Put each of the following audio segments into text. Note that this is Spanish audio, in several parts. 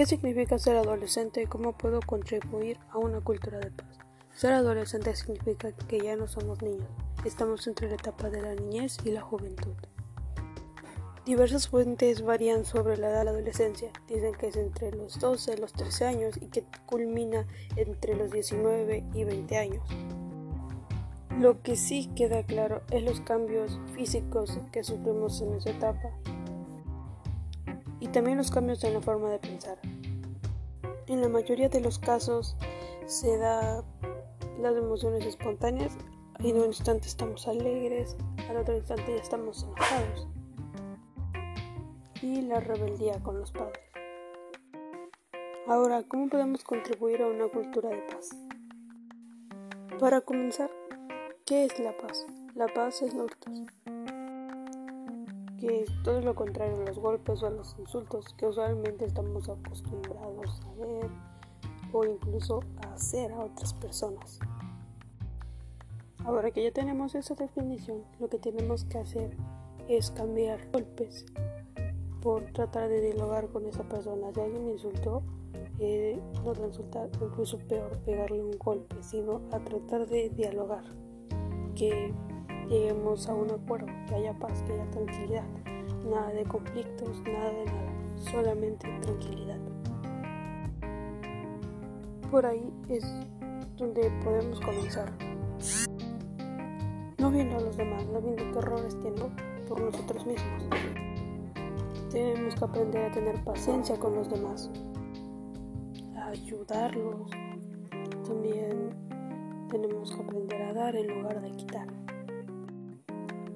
¿Qué significa ser adolescente y cómo puedo contribuir a una cultura de paz? Ser adolescente significa que ya no somos niños, estamos entre la etapa de la niñez y la juventud. Diversas fuentes varían sobre la edad de la adolescencia. Dicen que es entre los 12 y los 13 años y que culmina entre los 19 y 20 años. Lo que sí queda claro es los cambios físicos que sufrimos en esa etapa y también los cambios en la forma de pensar. En la mayoría de los casos se da las emociones espontáneas y en un instante estamos alegres, al otro instante ya estamos enojados. Y la rebeldía con los padres. Ahora, ¿cómo podemos contribuir a una cultura de paz? Para comenzar, ¿qué es la paz? La paz es la que es todo lo contrario a los golpes o a los insultos que usualmente estamos acostumbrados a ver o incluso a hacer a otras personas. Ahora que ya tenemos esa definición, lo que tenemos que hacer es cambiar golpes por tratar de dialogar con esa persona. Si alguien me insultó, eh, no resulta incluso peor pegarle un golpe, sino a tratar de dialogar. Que lleguemos a un acuerdo, que haya paz, que haya tranquilidad, nada de conflictos, nada de nada, solamente tranquilidad. Por ahí es donde podemos comenzar. No viendo a los demás, no viendo qué errores tienen por nosotros mismos. Tenemos que aprender a tener paciencia con los demás, a ayudarlos. También tenemos que aprender a dar en lugar de quitar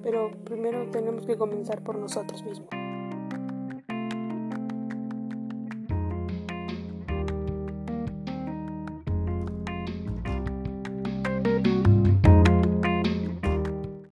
pero primero tenemos que comenzar por nosotros mismos.